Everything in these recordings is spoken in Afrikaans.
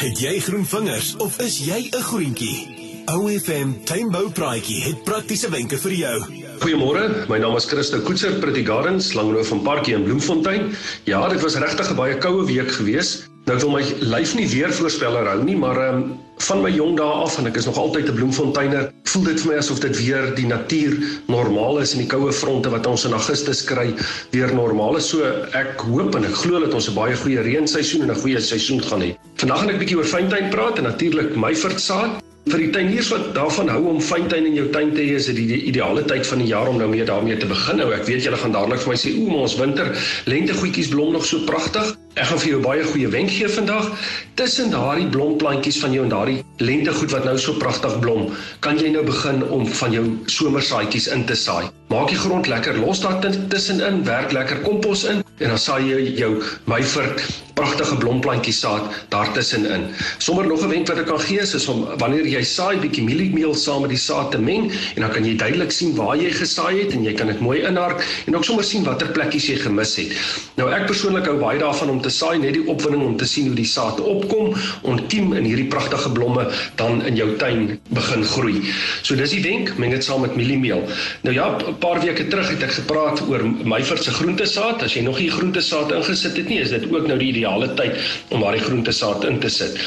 Het jy groen vingers of is jy 'n groentjie? OFM Tuinboupraatjie het praktiese wenke vir jou. Goeiemôre, my naam is Christo Koetser, Pretty Gardens, Langroo van Parkie in Bloemfontein. Ja, dit was regtig 'n baie koue week gewees. Nou wil my lyf nie weer voorspeller hou nie, maar ehm um, van my jong dae af en ek is nog altyd 'n bloemfonteiner, voel dit vir my asof dit weer die natuur normaal is en die koue fronte wat ons in Augustus kry weer normaal is. So ek hoop en ek glo dat ons 'n baie goeie reenseisoen en 'n goeie seisoen gaan hê. Vandag gaan ek 'n bietjie oor fyntuin praat en natuurlik my vertsaad. Vir die tuiniers wat daarvan hou om fyntuin in jou tuin te hê, is dit die ideale tyd van die jaar om nou mee daarmee te begin. Nou ek weet julle gaan dadelik vir my sê, "Ooh, maar ons winter lentegoedjies blom nog so pragtig." Ek gaan vir jou baie goeie wenk gee vandag. Tussen daardie blomplantjies van jou en daardie lentegoed wat nou so pragtig blom, kan jy nou begin om van jou somersaadjies in te saai. Maak die grond lekker los daar tussenin, werk lekker kompos in en dan saai jy jou myvert pragtige blomplantjie saad daartussenin. Sommer nog 'n wenk wat ek kan gee is om wanneer jy saai bietjie mieliemeel saam met die saad te meng en dan kan jy duidelik sien waar jy gesaai het en jy kan dit mooi inhark en ook sommer sien watter plekkies jy gemis het. Nou ek persoonlik hou baie daarvan om te saai net die opwinding om te sien hoe die saad opkom, ontkiem in hierdie pragtige blomme dan in jou tuin begin groei. So dis die wenk, meng dit saam met mieliemeel. Nou ja, 'n paar weke terug het ek gepraat oor myvert se groentesaad. As jy nog nie groentesaad ingesit het nie, is dit ook nou die ideale tyd om daardie groentesaad in te sit.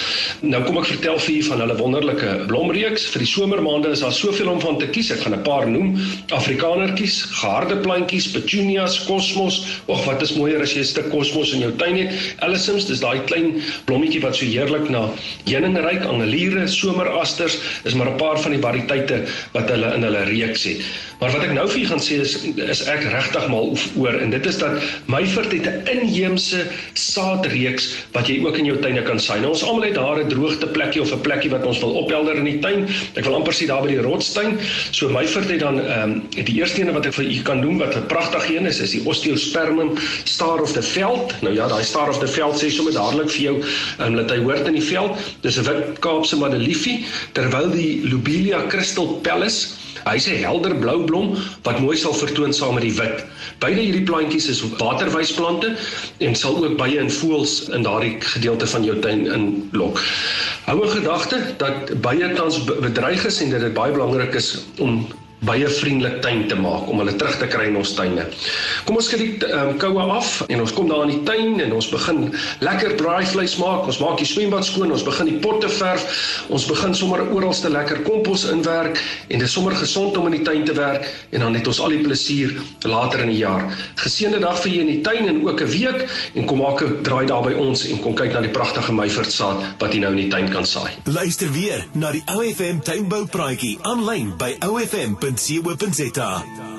Nou kom ek vertel vir julle van hulle wonderlike blomreeks. Vir die somermaande is daar soveel om van te kies. Ek gaan 'n paar noem. Afrikanertjies, geharde plantjies, petunias, kosmos. Ag, wat is mooier as jy 'n stuk kosmos in jou tuin het. Ellisums, dis daai klein blommetjie wat so heerlik na heuning ruik, angeliere, somerasters, is maar 'n paar van die variëteite wat hulle in hulle reeks het. Maar wat ek nou vir julle gaan sê is is ek regtig mal oor en dit is dat myvert het 'n inheemse saadreeks wat jy ook in jou tuine kan saai. Nou ons almal het daar 'n droogte plekkie of 'n plekkie wat ons wil ophelder in die tuin. Ek wil amper sê daar by die rotstuin. So myvert het dan ehm um, die eerste een wat ek vir u kan noem wat 'n pragtige een is, is die Osteospermum Star of the Veld. Nou ja, daai Star of the Veld sê sommer dadelik vir jou ehm um, dat hy hoort in die veld. Dis 'n wit Kaapse madeliefie terwyl die Lobelia Crystal Palace Hy's 'n helder blou blom wat mooi sal vertoon saam met die wit. Beide hierdie plantjies is waterwysplante en sal ook baie in voëls in daardie gedeelte van jou tuin inlok. Hou 'n gedagte dat baie tans bedreig is en dat dit baie belangrik is om baie vriendelik tuin te maak om hulle terug te kry in ons tuine. Kom ons skiet um, koue af en ons kom daar in die tuin en ons begin lekker braaivleis maak. Ons maak die swembad skoon, ons begin die potte verf. Ons begin sommer oralste lekker kompos inwerk en dit is sommer gesond om in die tuin te werk en dan het ons al die plesier later in die jaar. Geseënde dag vir julle in die tuin en ook 'n week en kom maak 'n draai daar by ons en kom kyk na die pragtige myvertsaad wat jy nou in die tuin kan saai. Luister weer na die OFM tuinboupraatjie aanlyn by ofm.co.za. 107.7.